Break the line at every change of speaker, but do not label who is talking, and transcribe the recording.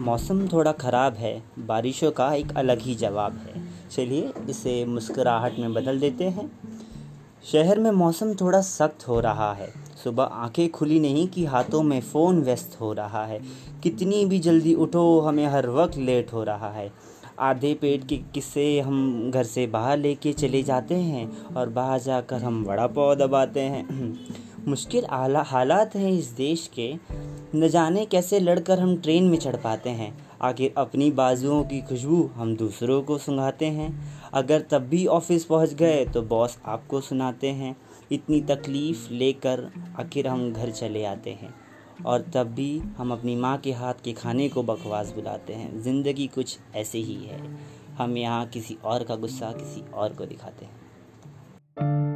मौसम थोड़ा ख़राब है, बारिशों का एक अलग ही जवाब है। चलिए इसे मुस्कुराहट में बदल देते हैं। शहर में मौसम थोड़ा सख्त हो रहा है। सुबह आँखें खुली नहीं कि हाथों में फ़ोन व्यस्त हो रहा है। कितनी भी जल्दी उठो, हमें हर वक्त लेट हो रहा है। आधे पेट के किस्से हम घर से बाहर लेके चले जाते हैं और बाहर जाकर हम वड़ा पाव दबाते हैं। मुश्किल हालात हैं इस देश के। न जाने कैसे लड़कर हम ट्रेन में चढ़ पाते हैं। आखिर अपनी बाजुओं की खुशबू हम दूसरों को सुंघाते हैं। अगर तब भी ऑफ़िस पहुँच गए तो बॉस आपको सुनाते हैं। इतनी तकलीफ़ लेकर आखिर हम घर चले आते हैं। और तब भी हम अपनी माँ के हाथ के खाने को बकवास बुलाते हैं। ज़िंदगी कुछ ऐसे ही है। हम यहाँ किसी और का गुस्सा किसी और को दिखाते हैं।